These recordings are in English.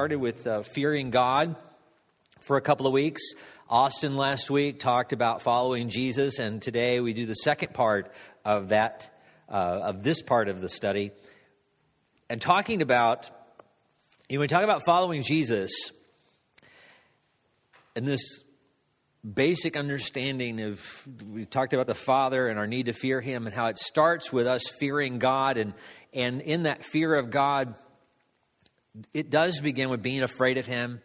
started with uh, fearing God for a couple of weeks. Austin last week talked about following Jesus, and today we do the second part of that, uh, of this part of the study. And talking about, you know, we talk about following Jesus, and this basic understanding of we talked about the father and our need to fear him and how it starts with us fearing god and and in that fear of god it does begin with being afraid of him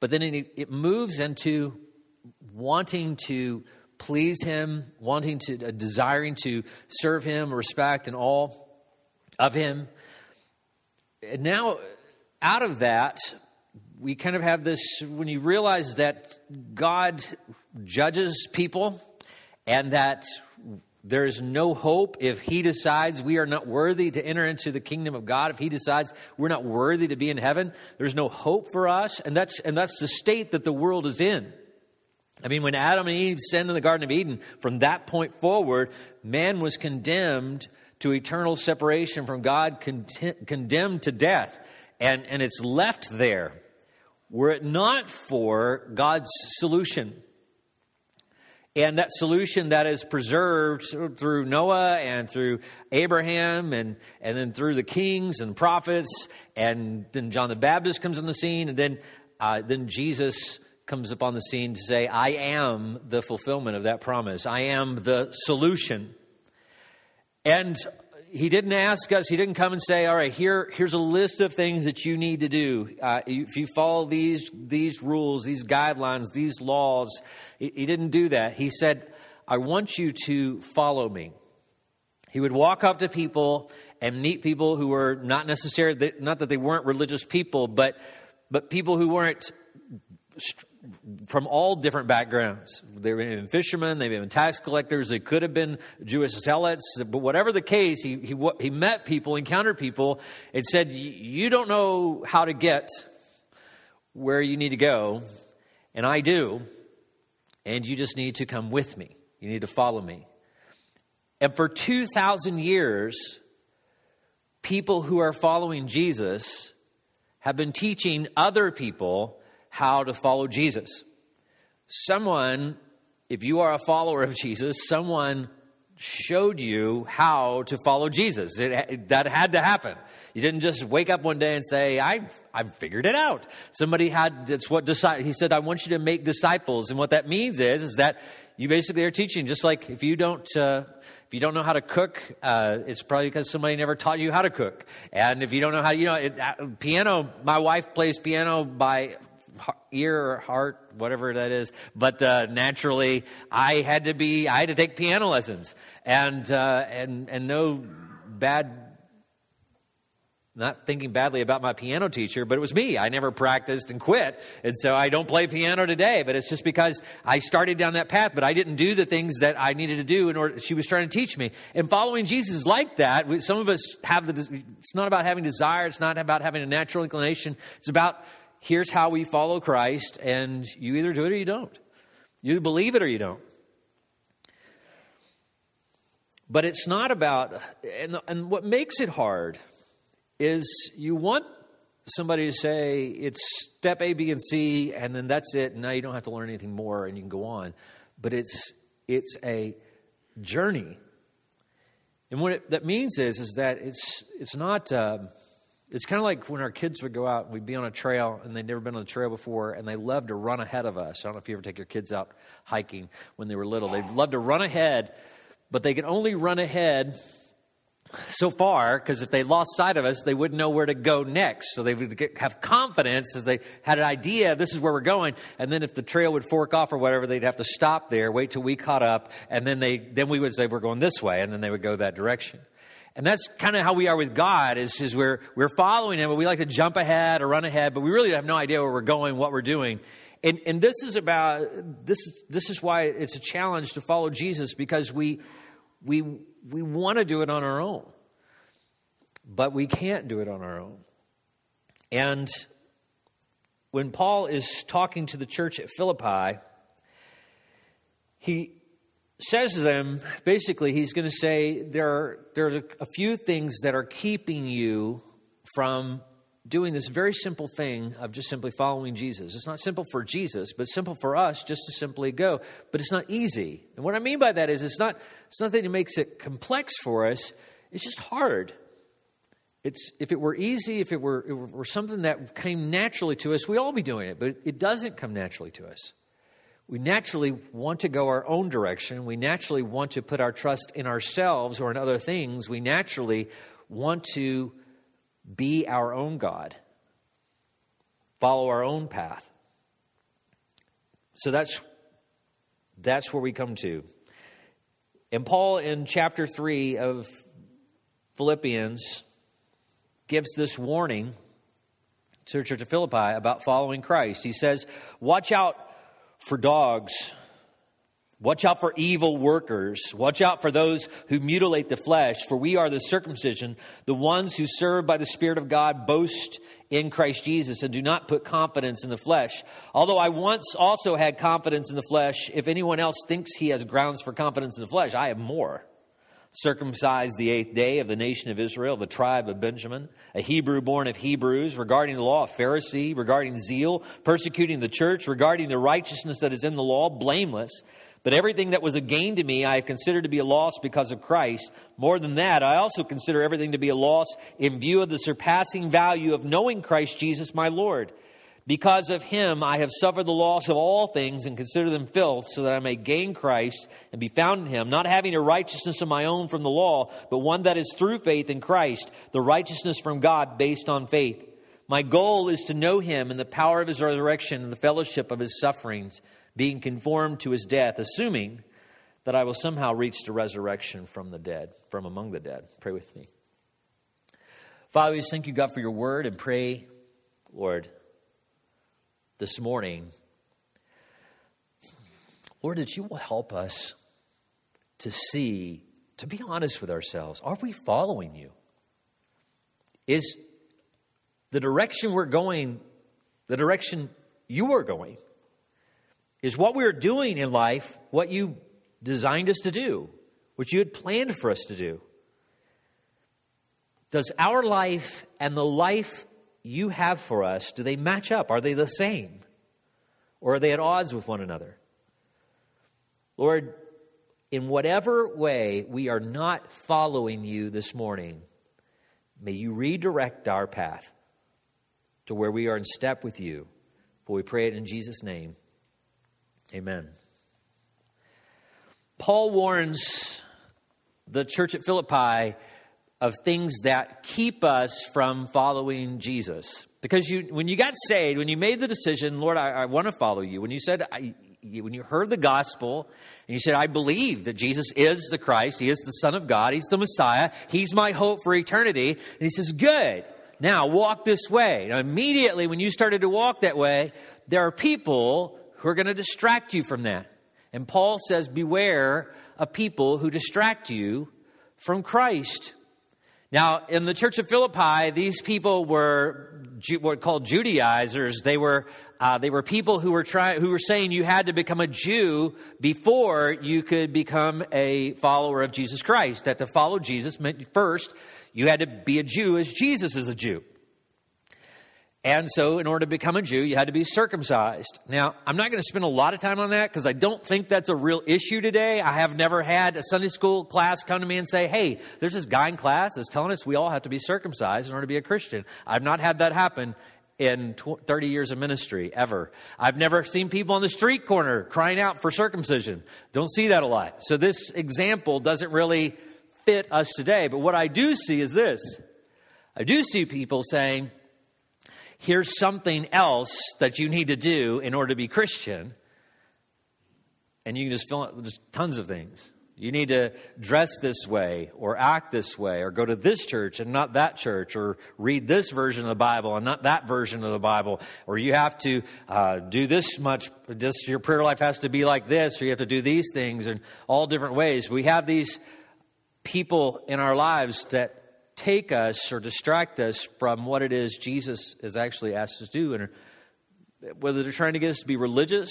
but then it, it moves into wanting to please him wanting to uh, desiring to serve him respect and all of him. And now out of that we kind of have this when you realize that God judges people and that there is no hope if He decides we are not worthy to enter into the kingdom of God, if He decides we're not worthy to be in heaven, there's no hope for us. And that's, and that's the state that the world is in. I mean, when Adam and Eve sinned in the Garden of Eden, from that point forward, man was condemned to eternal separation from God, con- condemned to death. And, and it's left there were it not for God's solution. And that solution that is preserved through Noah and through Abraham and, and then through the kings and prophets, and then John the Baptist comes on the scene, and then, uh, then Jesus comes upon the scene to say, I am the fulfillment of that promise. I am the solution. And he didn't ask us, he didn't come and say, all right, here, here's a list of things that you need to do. Uh, if you follow these, these rules, these guidelines, these laws, he, he didn't do that. He said, I want you to follow me. He would walk up to people and meet people who were not necessarily, not that they weren't religious people, but, but people who weren't from all different backgrounds. They've been fishermen, they've been tax collectors, they could have been Jewish zealots, but whatever the case, he, he, he met people, encountered people, and said, You don't know how to get where you need to go, and I do, and you just need to come with me. You need to follow me. And for 2,000 years, people who are following Jesus have been teaching other people how to follow Jesus. Someone, if you are a follower of Jesus, someone showed you how to follow Jesus. It, that had to happen. You didn't just wake up one day and say, I, I figured it out. Somebody had, that's what, decided he said, I want you to make disciples. And what that means is, is that you basically are teaching, just like if you don't, uh, if you don't know how to cook, uh, it's probably because somebody never taught you how to cook. And if you don't know how, you know, it, uh, piano, my wife plays piano by ear or heart, whatever that is. But uh, naturally, I had to be, I had to take piano lessons, and uh, and and no bad. Not thinking badly about my piano teacher, but it was me. I never practiced and quit. And so I don't play piano today, but it's just because I started down that path, but I didn't do the things that I needed to do in order, she was trying to teach me. And following Jesus is like that. Some of us have the, it's not about having desire. It's not about having a natural inclination. It's about here's how we follow Christ, and you either do it or you don't. You believe it or you don't. But it's not about, and, and what makes it hard is you want somebody to say it's step A, B, and C, and then that's it, and now you don't have to learn anything more and you can go on. But it's, it's a journey. And what it, that means is, is that it's, it's not. Uh, it's kind of like when our kids would go out and we'd be on a trail and they'd never been on the trail before and they love to run ahead of us. I don't know if you ever take your kids out hiking when they were little. They'd love to run ahead, but they could only run ahead so far because if they lost sight of us, they wouldn't know where to go next. So they would get, have confidence as they had an idea, this is where we're going. And then if the trail would fork off or whatever, they'd have to stop there, wait till we caught up, and then they then we would say we're going this way, and then they would go that direction. And that's kind of how we are with God is, is we're, we're following him, but we like to jump ahead or run ahead, but we really have no idea where we're going, what we're doing. And, and this is about, this, this is why it's a challenge to follow Jesus because we, we, we want to do it on our own, but we can't do it on our own. And when Paul is talking to the church at Philippi, he, says to them, basically, he's going to say there are, there's a, a few things that are keeping you from doing this very simple thing of just simply following Jesus. It's not simple for Jesus, but simple for us just to simply go. But it's not easy. And what I mean by that is it's not it's nothing that it makes it complex for us. It's just hard. It's if it were easy, if it were, it were something that came naturally to us, we'd all be doing it. But it doesn't come naturally to us. We naturally want to go our own direction. We naturally want to put our trust in ourselves or in other things. We naturally want to be our own God, follow our own path. So that's, that's where we come to. And Paul, in chapter 3 of Philippians, gives this warning to the church of Philippi about following Christ. He says, Watch out for dogs Watch out for evil workers. Watch out for those who mutilate the flesh, for we are the circumcision, the ones who serve by the Spirit of God, boast in Christ Jesus, and do not put confidence in the flesh. Although I once also had confidence in the flesh, if anyone else thinks he has grounds for confidence in the flesh, I have more. Circumcised the eighth day of the nation of Israel, the tribe of Benjamin, a Hebrew born of Hebrews, regarding the law, a Pharisee, regarding zeal, persecuting the church, regarding the righteousness that is in the law, blameless. But everything that was a gain to me, I have considered to be a loss because of Christ. More than that, I also consider everything to be a loss in view of the surpassing value of knowing Christ Jesus my Lord. Because of him, I have suffered the loss of all things and consider them filth, so that I may gain Christ and be found in him, not having a righteousness of my own from the law, but one that is through faith in Christ, the righteousness from God based on faith. My goal is to know him and the power of his resurrection and the fellowship of his sufferings being conformed to his death, assuming that I will somehow reach the resurrection from the dead, from among the dead. Pray with me. Father, we just thank you, God, for your word and pray, Lord, this morning, Lord, that you will help us to see, to be honest with ourselves. Are we following you? Is the direction we're going the direction you are going? Is what we're doing in life what you designed us to do, what you had planned for us to do? Does our life and the life you have for us, do they match up? Are they the same? Or are they at odds with one another? Lord, in whatever way we are not following you this morning, may you redirect our path to where we are in step with you. For we pray it in Jesus' name. Amen. Paul warns the church at Philippi of things that keep us from following Jesus. Because you, when you got saved, when you made the decision, Lord, I, I want to follow you, when you said, I, when you heard the gospel and you said, I believe that Jesus is the Christ, He is the Son of God, He's the Messiah, He's my hope for eternity. And He says, Good. Now walk this way. Now, immediately, when you started to walk that way, there are people who are going to distract you from that. And Paul says, Beware of people who distract you from Christ. Now, in the church of Philippi, these people were what called Judaizers. They were uh, they were people who were trying who were saying you had to become a Jew before you could become a follower of Jesus Christ. That to follow Jesus meant first you had to be a Jew as Jesus is a Jew. And so, in order to become a Jew, you had to be circumcised. Now, I'm not going to spend a lot of time on that because I don't think that's a real issue today. I have never had a Sunday school class come to me and say, hey, there's this guy in class that's telling us we all have to be circumcised in order to be a Christian. I've not had that happen in 30 years of ministry ever. I've never seen people on the street corner crying out for circumcision. Don't see that a lot. So, this example doesn't really fit us today. But what I do see is this I do see people saying, here's something else that you need to do in order to be Christian. And you can just fill out just tons of things. You need to dress this way, or act this way, or go to this church and not that church, or read this version of the Bible and not that version of the Bible, or you have to uh, do this much, just your prayer life has to be like this, or you have to do these things in all different ways. We have these people in our lives that take us or distract us from what it is Jesus has actually asked us to do. And whether they're trying to get us to be religious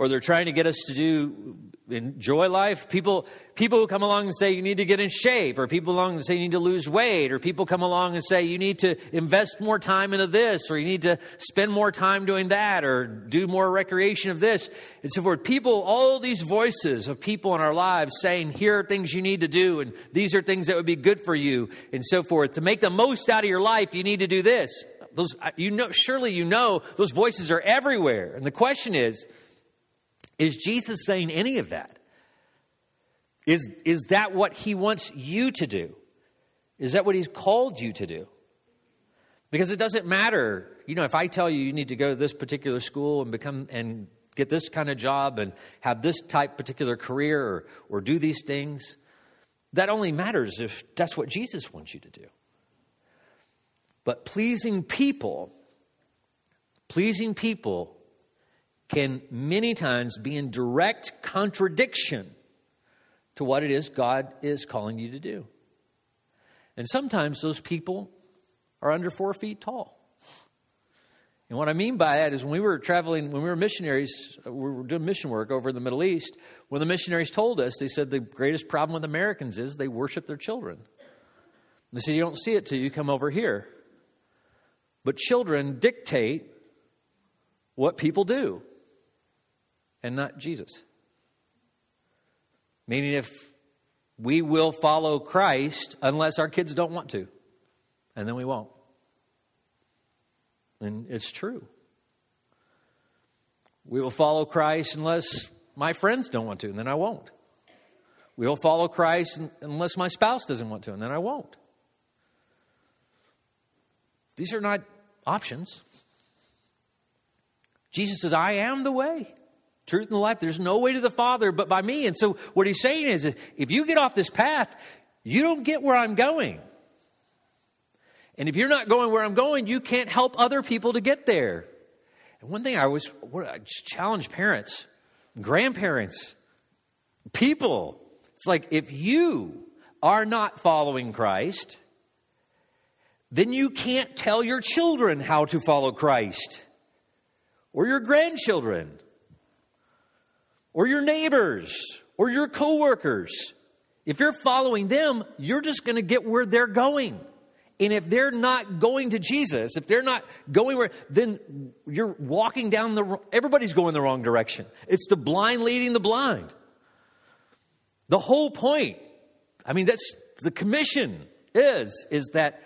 or they're trying to get us to do enjoy life. People, people who come along and say you need to get in shape, or people along and say you need to lose weight, or people come along and say you need to invest more time into this, or you need to spend more time doing that, or do more recreation of this, and so forth. People, all these voices of people in our lives saying, here are things you need to do, and these are things that would be good for you, and so forth. To make the most out of your life, you need to do this. Those, you know, surely you know those voices are everywhere. And the question is, is Jesus saying any of that? Is, is that what he wants you to do? Is that what he's called you to do? Because it doesn't matter, you know, if I tell you you need to go to this particular school and become and get this kind of job and have this type particular career or, or do these things, that only matters if that's what Jesus wants you to do. But pleasing people, pleasing people can many times be in direct contradiction to what it is God is calling you to do. And sometimes those people are under four feet tall. And what I mean by that is when we were traveling, when we were missionaries, uh, we were doing mission work over in the Middle East, when the missionaries told us, they said the greatest problem with Americans is they worship their children. They said, You don't see it till you come over here. But children dictate what people do and not Jesus. Meaning, if we will follow Christ unless our kids don't want to, and then we won't. And it's true. We will follow Christ unless my friends don't want to, and then I won't. We will follow Christ unless my spouse doesn't want to, and then I won't. These are not options. Jesus says, I am the way, truth, and the life. There's no way to the Father but by me. And so what he's saying is, if you get off this path, you don't get where I'm going. And if you're not going where I'm going, you can't help other people to get there. And one thing I always I challenge parents, grandparents, people. It's like if you are not following Christ, then you can't tell your children how to follow Christ, or your grandchildren, or your neighbors, or your coworkers. If you're following them, you're just going to get where they're going. And if they're not going to Jesus, if they're not going where, then you're walking down the, everybody's going the wrong direction. It's the blind leading the blind. The whole point, I mean, that's the commission is, is that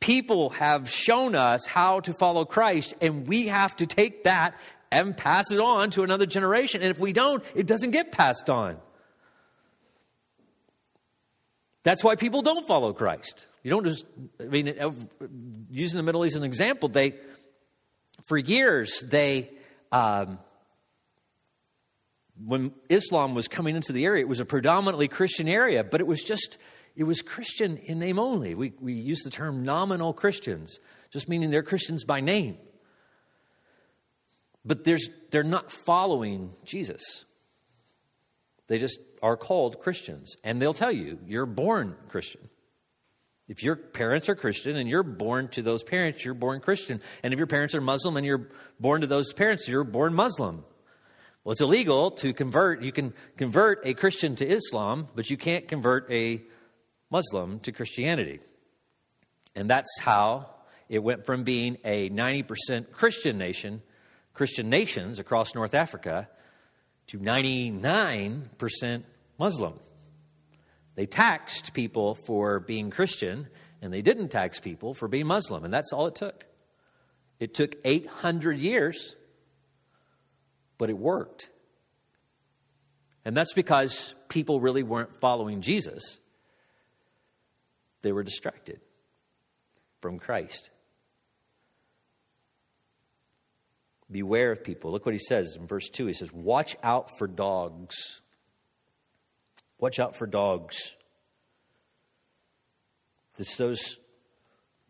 people have shown us how to follow Christ, and we have to take that and pass it on to another generation. And if we don't, it doesn't get passed on. That's why people don't follow Christ. You don't just, I mean, uh, using the Middle East as an example, they, for years, they, um, when Islam was coming into the area, it was a predominantly Christian area, but it was just it was Christian in name only. We, we use the term nominal Christians, just meaning they're Christians by name. But there's, they're not following Jesus. They just are called Christians. And they'll tell you, you're born Christian. If your parents are Christian and you're born to those parents, you're born Christian. And if your parents are Muslim and you're born to those parents, you're born Muslim. Well, it's illegal to convert. You can convert a Christian to Islam, but you can't convert a Muslim to Christianity. And that's how it went from being a 90% Christian nation, Christian nations across North Africa, to 99% Muslim. They taxed people for being Christian, and they didn't tax people for being Muslim, and that's all it took. It took 800 years, but it worked. And that's because people really weren't following Jesus. They were distracted from Christ. Beware of people. Look what he says in verse 2. He says, Watch out for dogs. Watch out for dogs. This, those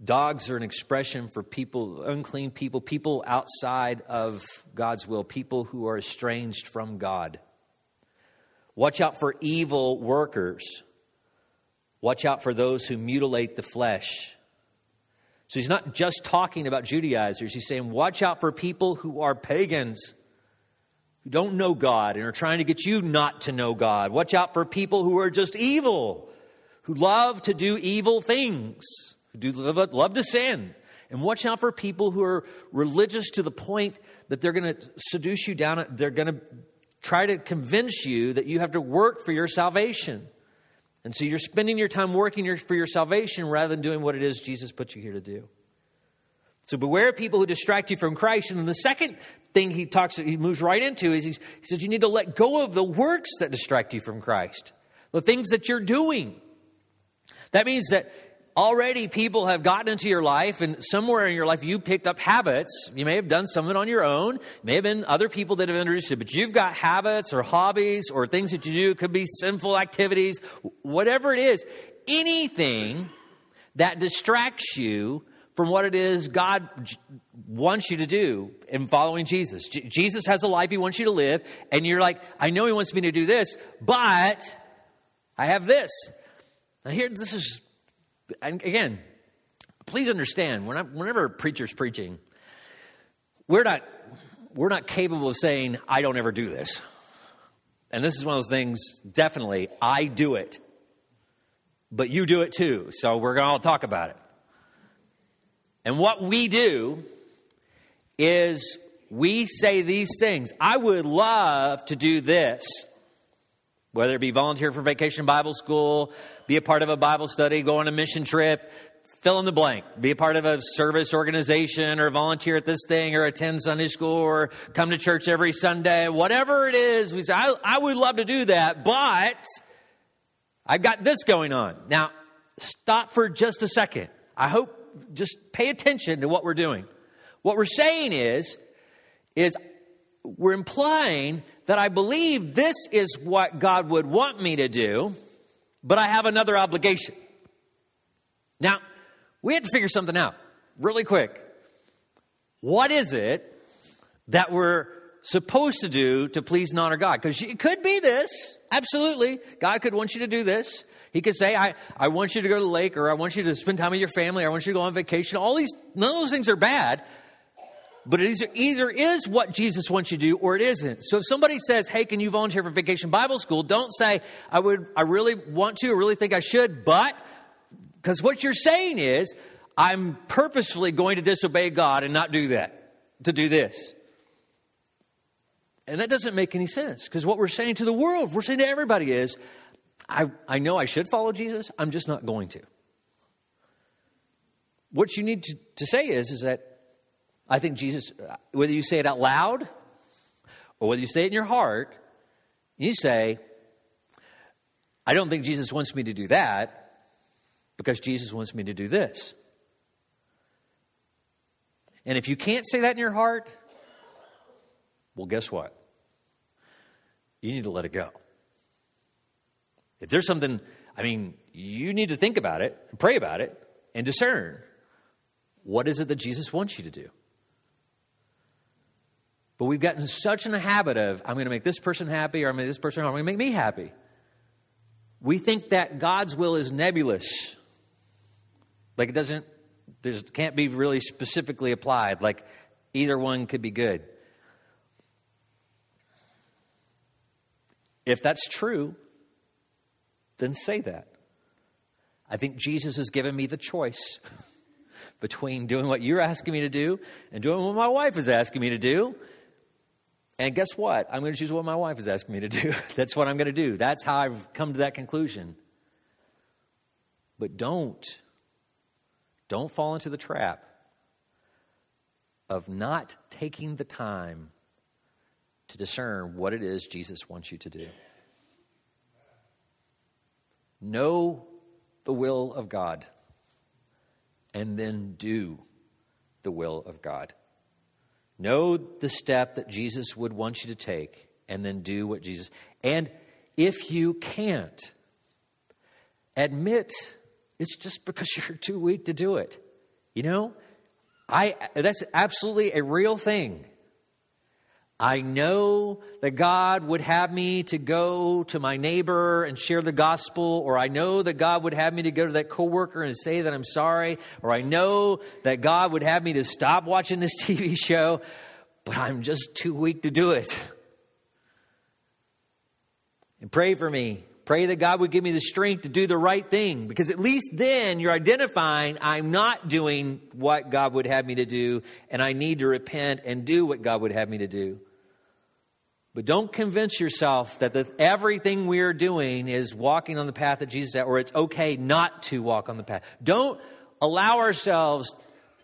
dogs are an expression for people, unclean people, people outside of God's will, people who are estranged from God. Watch out for evil workers. Watch out for those who mutilate the flesh. So he's not just talking about Judaizers. He's saying, watch out for people who are pagans, who don't know God and are trying to get you not to know God. Watch out for people who are just evil, who love to do evil things, who do love, love to sin. And watch out for people who are religious to the point that they're going to seduce you down. They're going to try to convince you that you have to work for your salvation. And so you're spending your time working your, for your salvation rather than doing what it is Jesus put you here to do. So beware of people who distract you from Christ. And then the second thing he talks, he moves right into is he says you need to let go of the works that distract you from Christ, the things that you're doing. That means that already people have gotten into your life and somewhere in your life you picked up habits. You may have done something on your own. May have been other people that have introduced you but you've got habits or hobbies or things that you do. It could be sinful activities. Whatever it is anything that distracts you from what it is god wants you to do in following jesus. J- jesus has a life he wants you to live and you're like i know he wants me to do this but i have this. Now here this is and again, please understand, whenever a preacher's preaching, we're not, we're not capable of saying, I don't ever do this. And this is one of those things, definitely, I do it. But you do it too. So we're going to all talk about it. And what we do is we say these things. I would love to do this whether it be volunteer for vacation Bible school, be a part of a Bible study, go on a mission trip, fill in the blank, be a part of a service organization or volunteer at this thing or attend Sunday school or come to church every Sunday, whatever it is. We say, I, I would love to do that, but I've got this going on. Now, stop for just a second. I hope just pay attention to what we're doing. What we're saying is, is we're implying that I believe this is what God would want me to do, but I have another obligation. Now, we had to figure something out really quick. What is it that we're supposed to do to please and honor God? Because it could be this. Absolutely. God could want you to do this. He could say, I, I want you to go to the lake, or I want you to spend time with your family, or I want you to go on vacation. All these, none of those things are bad. But it either, is what Jesus wants you to do or it isn't. So if somebody says, Hey, can you volunteer for vacation Bible school? Don't say, I would, I really want to, I really think I should, but, because what you're saying is, I'm purposefully going to disobey God and not do that, to do this. And that doesn't make any sense because what we're saying to the world, we're saying to everybody is, I, I know I should follow Jesus, I'm just not going to. What you need to, to say is, is that I think Jesus, whether you say it out loud or whether you say it in your heart, you say, I don't think Jesus wants me to do that because Jesus wants me to do this. And if you can't say that in your heart, well, guess what? You need to let it go. If there's something, I mean, you need to think about it, pray about it, and discern what is it that Jesus wants you to do. But we've gotten such in a habit of, I'm going to make this person happy, or I'm going to make this person, or I'm going to make me happy. We think that God's will is nebulous. Like it doesn't, there can't be really specifically applied. Like either one could be good. If that's true, then say that. I think Jesus has given me the choice between doing what you're asking me to do and doing what my wife is asking me to do. And guess what? I'm going to choose what my wife is asking me to do. That's what I'm going to do. That's how I've come to that conclusion. But don't, don't fall into the trap of not taking the time to discern what it is Jesus wants you to do. Know the will of God and then do the will of God. Know the step that Jesus would want you to take and then do what Jesus. And if you can't, admit it's just because you're too weak to do it. You know? I that's absolutely a real thing. I know that God would have me to go to my neighbor and share the gospel, or I know that God would have me to go to that coworker and say that I'm sorry, or I know that God would have me to stop watching this TV show, but I'm just too weak to do it. And pray for me. Pray that God would give me the strength to do the right thing because at least then you're identifying I'm not doing what God would have me to do and I need to repent and do what God would have me to do. But don't convince yourself that the, everything we're doing is walking on the path that Jesus or it's okay not to walk on the path. Don't allow ourselves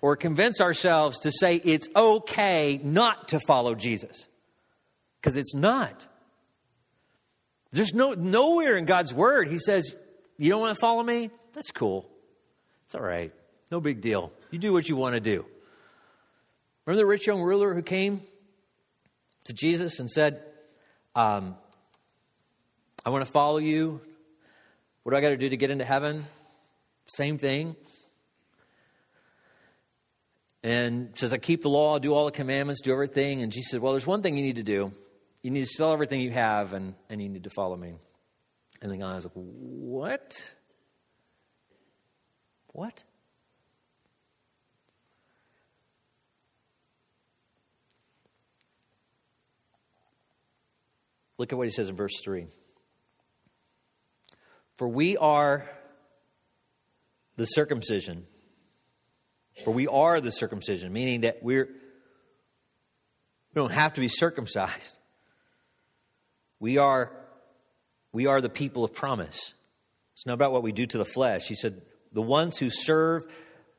or convince ourselves to say it's okay not to follow Jesus. Because it's not. There's no nowhere in God's word he says, You don't want to follow me? That's cool. It's all right. No big deal. You do what you want to do. Remember the rich young ruler who came to Jesus and said, um, I want to follow you. What do I got to do to get into heaven? Same thing and says, I keep the law, do all the commandments, do everything. And Jesus said, Well, there's one thing you need to do. You need to sell everything you have and, and you need to follow me. And the guy was like, What? What? Look at what he says in verse 3. For we are the circumcision for we are the circumcision, meaning that we're, we don't have to be circumcised. We are, we are the people of promise. It's not about what we do to the flesh. He said, the ones who serve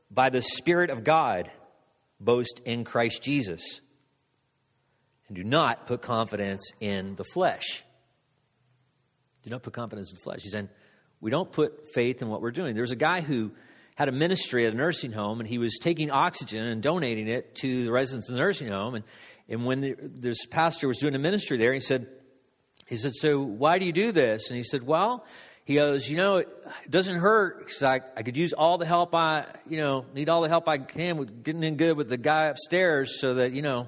by the Spirit of God boast in Christ Jesus do not put confidence in the flesh. Do not put confidence in the flesh. He said, we don't put faith in what we're doing. There's a guy who had a ministry at a nursing home, and he was taking oxygen and donating it to the residents of the nursing home. And, and when the, this pastor was doing a ministry there, he said, he said, so why do you do this? And he said, well, he goes, you know, it doesn't hurt because I, I could use all the help I, you know, need all the help I can with getting in good with the guy upstairs so that, you know.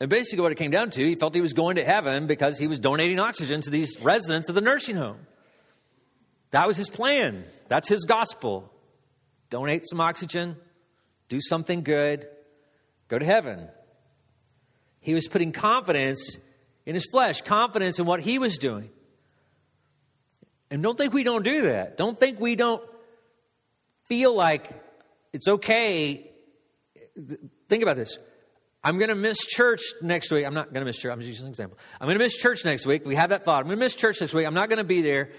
And basically, what it came down to, he felt he was going to heaven because he was donating oxygen to these residents of the nursing home. That was his plan. That's his gospel. Donate some oxygen, do something good, go to heaven. He was putting confidence in his flesh, confidence in what he was doing. And don't think we don't do that. Don't think we don't feel like it's okay. Think about this. I'm going to miss church next week. I'm not going to miss church. I'm just using an example. I'm going to miss church next week. We have that thought. I'm going to miss church next week. I'm not going to be there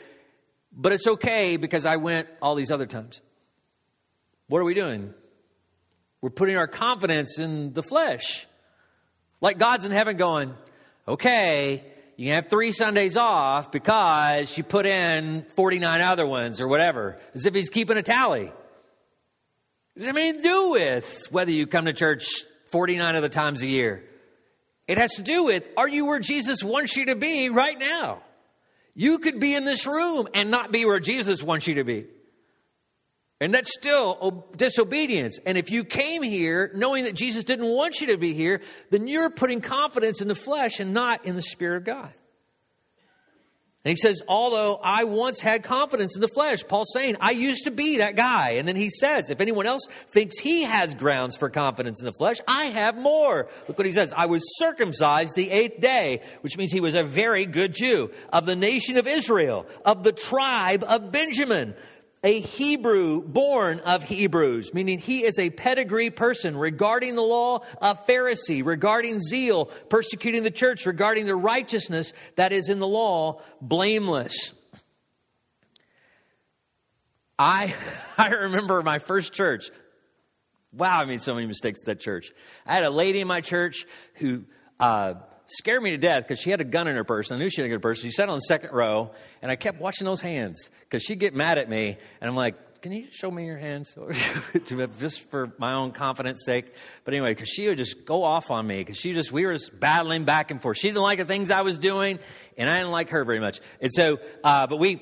but it's okay because I went all these other times. What are we doing? We're putting our confidence in the flesh. Like God's in heaven going, okay, you can have three Sundays off because you put in 49 other ones or whatever, as if He's keeping a tally. Does it has anything to do with whether you come to church 49 of the times a year. It has to do with are you where Jesus wants you to be right now? You could be in this room and not be where Jesus wants you to be. And that's still disobedience. And if you came here knowing that Jesus didn't want you to be here, then you're putting confidence in the flesh and not in the Spirit of God. And he says, although I once had confidence in the flesh, Paul's saying, I used to be that guy. And then he says, if anyone else thinks he has grounds for confidence in the flesh, I have more. Look what he says. I was circumcised the eighth day, which means he was a very good Jew of the nation of Israel, of the tribe of Benjamin a Hebrew born of Hebrews, meaning he is a pedigree person regarding the law, a Pharisee, regarding zeal, persecuting the church, regarding the righteousness that is in the law, blameless. I, I remember my first church. Wow, I made so many mistakes at that church. I had a lady in my church who uh, scared me to death because she had a gun in her purse. I knew she had a good purse. She sat on the second row, and I kept watching those hands because she'd get mad at me, and I'm like, "Can you show me your hands, just for my own confidence sake?" But anyway, because she would just go off on me because she just we were just battling back and forth. She didn't like the things I was doing, and I didn't like her very much. And so, uh, but we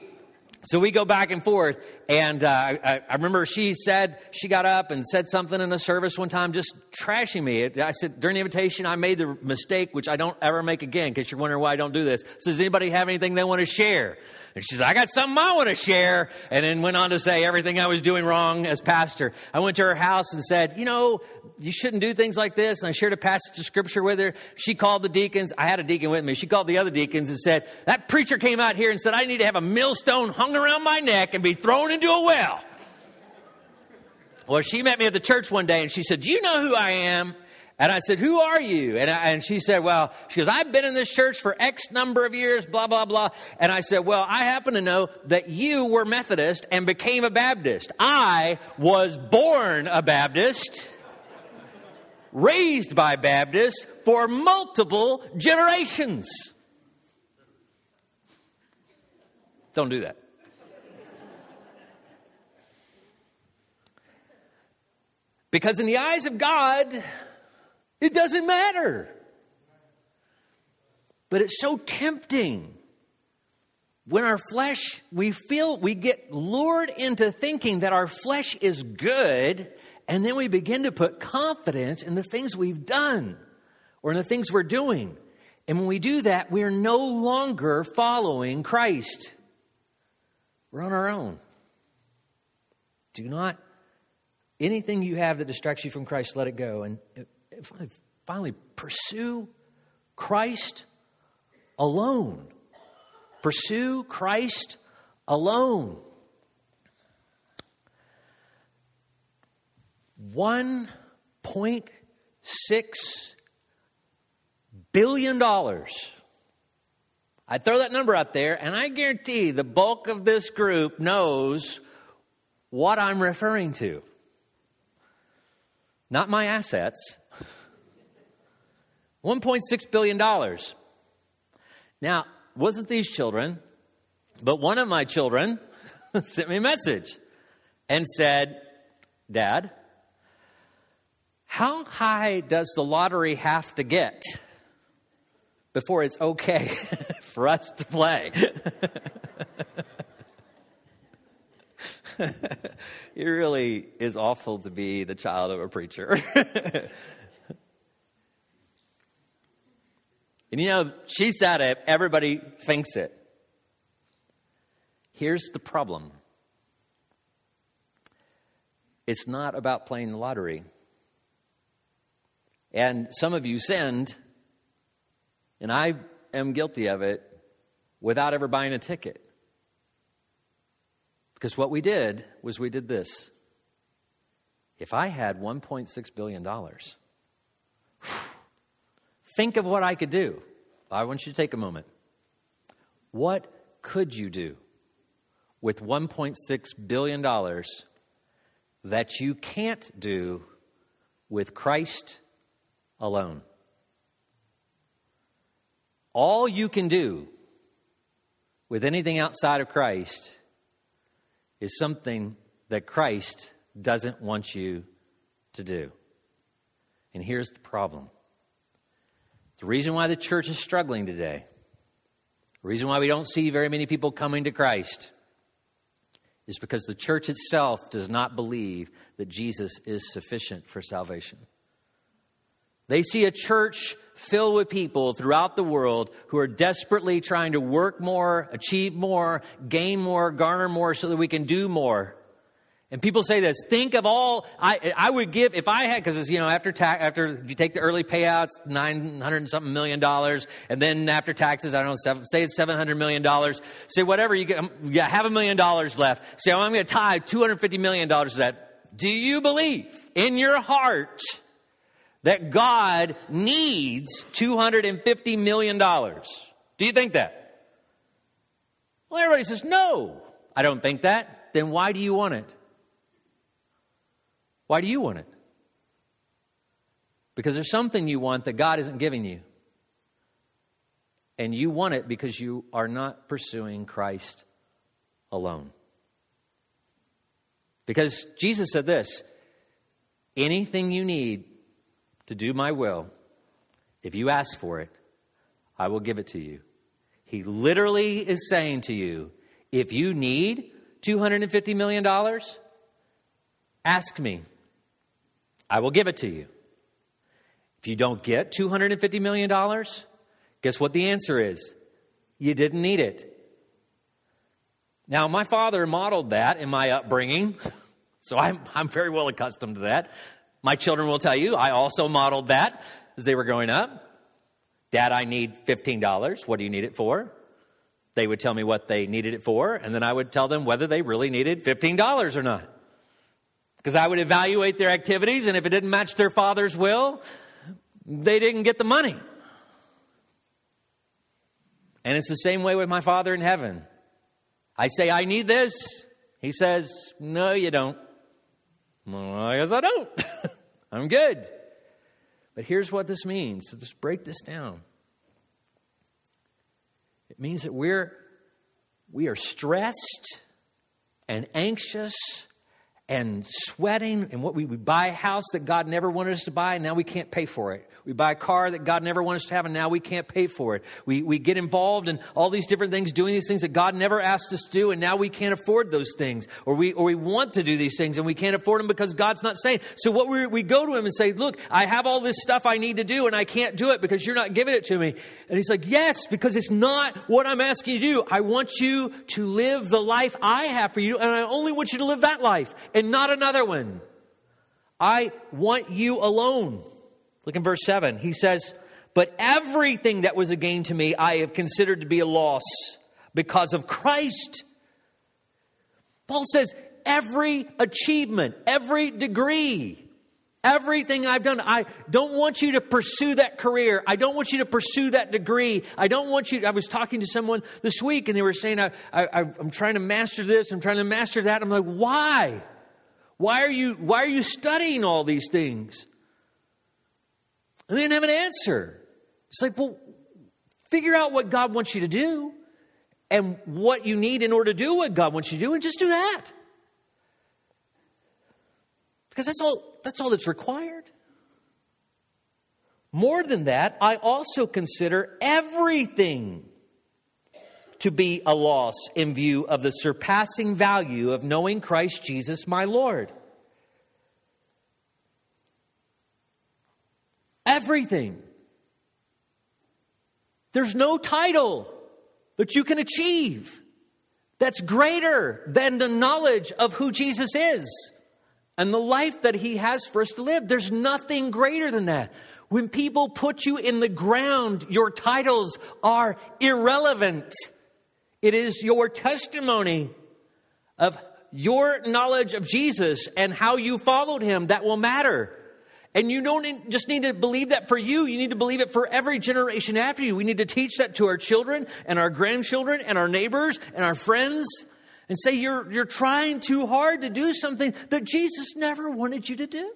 so we go back and forth. And uh, I, I, remember she said, she got up and said something in a service one time, just trashing me. I said, during the invitation, I made the mistake, which I don't ever make again, because you're wondering why I don't do this. So does anybody have anything they want to share? And she said, I got something I want to share. And then went on to say everything I was doing wrong as pastor. I went to her house and said, you know, you shouldn't do things like this. And I shared a passage of scripture with her. She called the deacons. I had a deacon with me. She called the other deacons and said, that preacher came out here and said, I need to have a millstone hung around my neck and be thrown into a well. Well, she met me at the church one day and she said, do you know who I am? And I said, Who are you? And, I, and she said, Well, she goes, I've been in this church for X number of years, blah, blah, blah. And I said, Well, I happen to know that you were Methodist and became a Baptist. I was born a Baptist, raised by Baptists for multiple generations. Don't do that. Because in the eyes of God, it doesn't matter. But it's so tempting. When our flesh, we feel, we get lured into thinking that our flesh is good, and then we begin to put confidence in the things we've done or in the things we're doing. And when we do that, we are no longer following Christ. We're on our own. Do not, anything you have that distracts you from Christ, let it go. And finally, finally pursue Christ alone. Pursue Christ alone. $1.6 billion. I throw that number out there, and I guarantee the bulk of this group knows what I'm referring to. Not my assets, $1.6 billion. Now, wasn't these children, but one of my children sent me a message and said, Dad, how high does the lottery have to get before it's okay for us to play? it really is awful to be the child of a preacher. And you know, she said it, everybody thinks it. Here's the problem it's not about playing the lottery. And some of you sinned, and I am guilty of it, without ever buying a ticket. Because what we did was we did this. If I had $1.6 billion, Think of what I could do. I want you to take a moment. What could you do with $1.6 billion that you can't do with Christ alone? All you can do with anything outside of Christ is something that Christ doesn't want you to do. And here's the problem the reason why the church is struggling today, the reason why we don't see very many people coming to Christ, is because the church itself does not believe that Jesus is sufficient for salvation. They see a church filled with people throughout the world who are desperately trying to work more, achieve more, gain more, garner more so that we can do more. And people say this, think of all, I, I would give, if I had, because you know, after tax, after, if you take the early payouts, 900 and something million dollars, and then after taxes, I don't know, seven, say it's 700 million dollars, say whatever, you get, um, you got half a million dollars left. Say, oh, I'm going to tie 250 million dollars to that. Do you believe in your heart that God needs 250 million dollars? Do you think that? Well, everybody says, no, I don't think that. Then why do you want it? Why do you want it? Because there's something you want that God isn't giving you. And you want it because you are not pursuing Christ alone. Because Jesus said this anything you need to do my will, if you ask for it, I will give it to you. He literally is saying to you, If you need $250 million, ask me. I will give it to you. If you don't get $250 million, guess what the answer is? You didn't need it. Now, my father modeled that in my upbringing, so I'm, I'm very well accustomed to that. My children will tell you I also modeled that as they were growing up. Dad, I need $15. What do you need it for? They would tell me what they needed it for, and then I would tell them whether they really needed $15 or not. Because I would evaluate their activities, and if it didn't match their father's will, they didn't get the money. And it's the same way with my Father in heaven. I say, I need this. He says, No, you don't. Well, I guess I don't. I'm good. But here's what this means. So just break this down. It means that we're we are stressed and anxious and sweating and what we, we buy a house that God never wanted us to buy and now we can't pay for it. We buy a car that God never wanted us to have and now we can't pay for it. We, we get involved in all these different things, doing these things that God never asked us to do and now we can't afford those things. Or we, or we want to do these things and we can't afford them because God's not saying. So what we, we go to Him and say, look, I have all this stuff I need to do and I can't do it because you're not giving it to me. And He's like, yes, because it's not what I'm asking you to do. I want you to live the life I have for you and I only want you to live that life not another one. I want you alone. Look in verse 7. He says, But everything that was a gain to me, I have considered to be a loss because of Christ. Paul says, Every achievement, every degree, Everything I've done, I don't want you to pursue that career. I don't want you to pursue that degree. I don't want you. I was talking to someone this week and they were saying, I, I, I'm trying to master this, I'm trying to master that. I'm like, why? Why are you, why are you studying all these things? And they didn't have an answer. It's like, well, figure out what God wants you to do and what you need in order to do what God wants you to do, and just do that. Because that's all, that's all that's required. More than that, I also consider everything to be a loss in view of the surpassing value of knowing Christ Jesus my Lord. Everything. There's no title that you can achieve that's greater than the knowledge of who Jesus is and the life that he has for us to live. There's nothing greater than that. When people put you in the ground, your titles are irrelevant. It is your testimony of your knowledge of Jesus and how you followed him that will matter. And you don't just need to believe that for you, you need to believe it for every generation after you. We need to teach that to our children and our grandchildren and our neighbors and our friends and say you're, you're trying too hard to do something that Jesus never wanted you to do.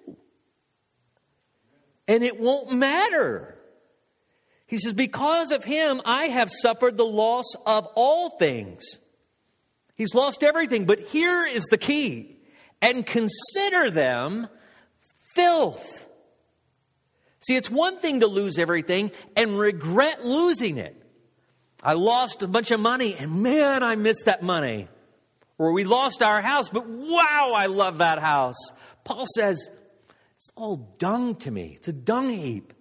And it won't matter. He says, Because of him, I have suffered the loss of all things. He's lost everything, but here is the key and consider them filth. See, it's one thing to lose everything and regret losing it. I lost a bunch of money and man, I missed that money. Or we lost our house, but wow, I love that house. Paul says, it's all dung to me. It's a dung heap.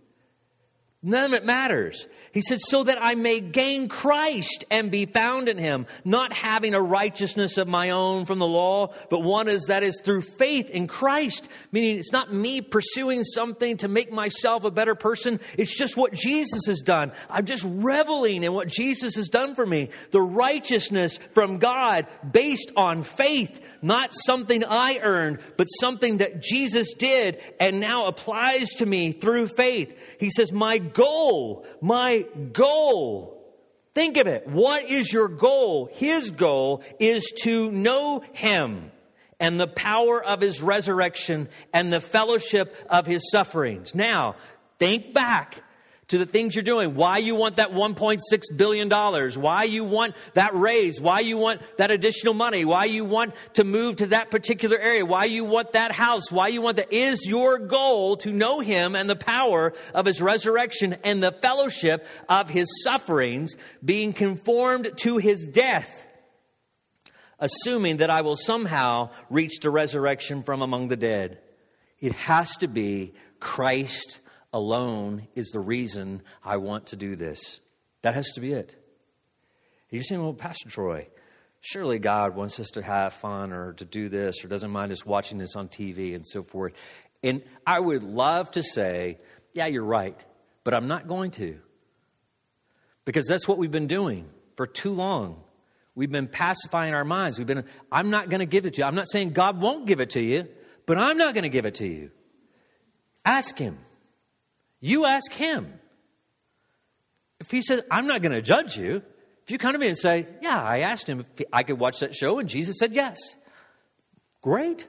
None of it matters. He said, so that I may gain Christ and be found in him, not having a righteousness of my own from the law, but one is that is through faith in Christ. Meaning it's not me pursuing something to make myself a better person. It's just what Jesus has done. I'm just reveling in what Jesus has done for me. The righteousness from God based on faith, not something I earned, but something that Jesus did and now applies to me through faith. He says, my goal, my goal. Think of it. What is your goal? His goal is to know Him and the power of His resurrection and the fellowship of His sufferings. Now, think back to the things you're doing, why you want that $1.6 billion, why you want that raise, why you want that additional money, why you want to move to that particular area, why you want that house, why you want that is your goal to know Him and the power of His resurrection and the fellowship of His sufferings, being conformed to His death. assuming that I will somehow reach the resurrection from among the dead. It has to be Christ alone is the reason I want to do this. That has to be it. You're saying, well, Pastor Troy, surely God wants us to have fun or to do this or doesn't mind us watching this on TV and so forth. And I would love to say, yeah, you're right, but I'm not going to. Because that's what we've been doing for too long. We've been pacifying our minds. We've been, I'm not going to give it to you. I'm not saying God won't give it to you, but I'm not going to give it to you. Ask Him. You ask Him. If He says, I'm not going to judge you, if you come to me and say, Yeah, I asked Him if I could watch that show, and Jesus said yes, great.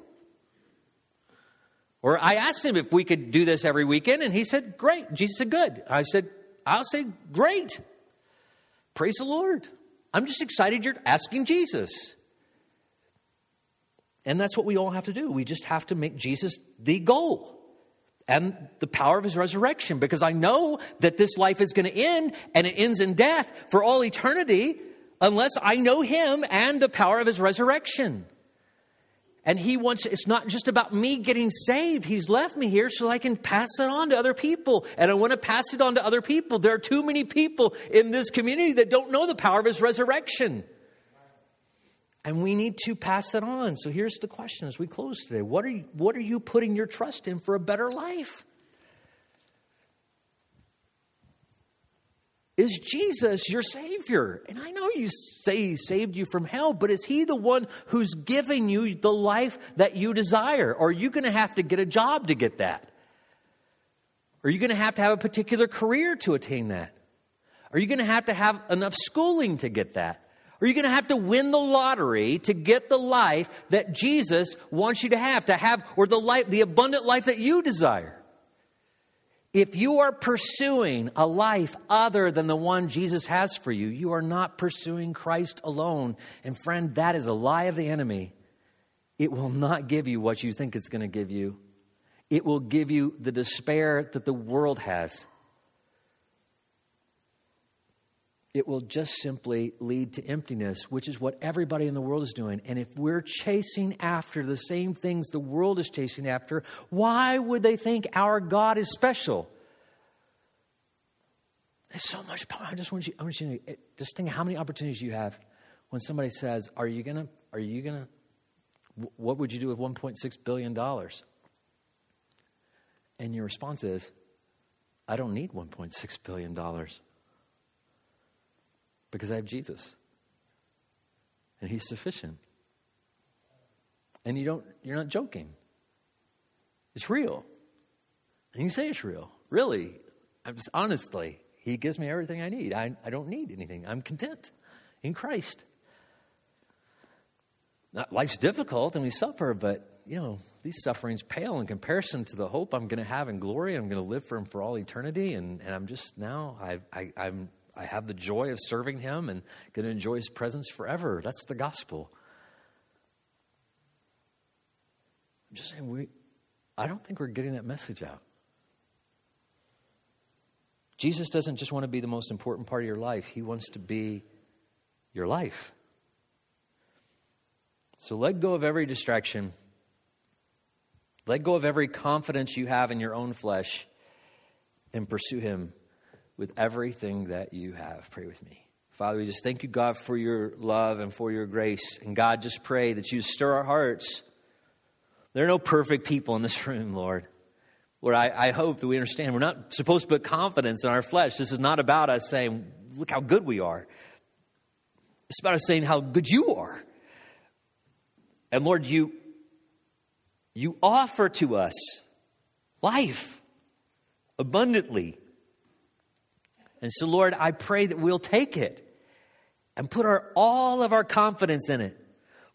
Or I asked Him if we could do this every weekend, and He said, Great. Jesus said, Good. I said, I'll say, Great. Praise the Lord. I'm just excited you're asking Jesus. And that's what we all have to do. We just have to make Jesus the goal and the power of his resurrection because I know that this life is going to end and it ends in death for all eternity unless I know him and the power of his resurrection. And he wants, it's not just about me getting saved. He's left me here so I can pass it on to other people. And I want to pass it on to other people. There are too many people in this community that don't know the power of his resurrection. And we need to pass it on. So here's the question as we close today What are you, what are you putting your trust in for a better life? Is Jesus your Savior? And I know you say He saved you from hell, but is He the one who's giving you the life that you desire? Or are you going to have to get a job to get that? Are you going to have to have a particular career to attain that? Are you going to have to have enough schooling to get that? Are you going to have to win the lottery to get the life that Jesus wants you to have, to have, or the life, the abundant life that you desire? If you are pursuing a life other than the one Jesus has for you, you are not pursuing Christ alone. And friend, that is a lie of the enemy. It will not give you what you think it's going to give you. It will give you the despair that the world has. It will just simply lead to emptiness, which is what everybody in the world is doing. And if we're chasing after the same things the world is chasing after, why would they think our God is special? There's so much power. I just want you, I want you to eh, just think how many opportunities you have when somebody says, Are you gonna, are you gonna, what would you do with $1.6 billion? And your response is, I don't need $1.6 billion because I have Jesus. And he's sufficient. And you don't you're not joking. It's real. And you say it's real. Really. I'm just honestly, he gives me everything I need. I, I don't need anything. I'm content in Christ. Life's difficult and we suffer, but you know, these sufferings pale in comparison to the hope I'm going to have in glory. I'm going to live for Him for all eternity, and, and I'm just now I, I, I'm I have the joy of serving Him and going to enjoy His presence forever. That's the gospel. I'm just saying, we, I don't think we're getting that message out. Jesus doesn't just want to be the most important part of your life, He wants to be your life. So let go of every distraction. Let go of every confidence you have in your own flesh and pursue Him with everything that you have. Pray with me. Father, we just thank you, God, for your love and for your grace. And God, just pray that you stir our hearts. There are no perfect people in this room, Lord. Lord, I, I hope that we understand we're not supposed to put confidence in our flesh. This is not about us saying, look how good we are. It's about us saying how good you are. And Lord, you, you offer to us life abundantly and so, Lord, I pray that we'll take it and put our, all of our confidence in it.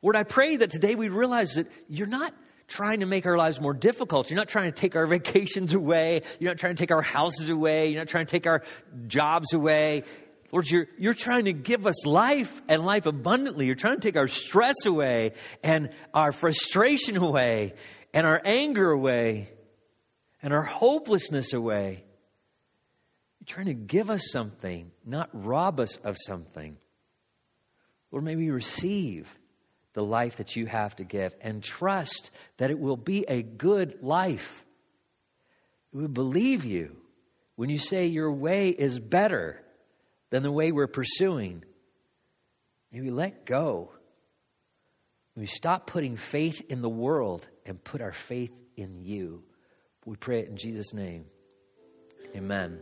Lord, I pray that today we realize that you're not trying to make our lives more difficult. You're not trying to take our vacations away. You're not trying to take our houses away. You're not trying to take our jobs away. Lord, you're, you're trying to give us life and life abundantly. You're trying to take our stress away and our frustration away and our anger away and our hopelessness away trying to give us something, not rob us of something. Lord, may we receive the life that you have to give and trust that it will be a good life. We believe you when you say your way is better than the way we're pursuing. May we let go. May We stop putting faith in the world and put our faith in you. We pray it in Jesus' name. Amen.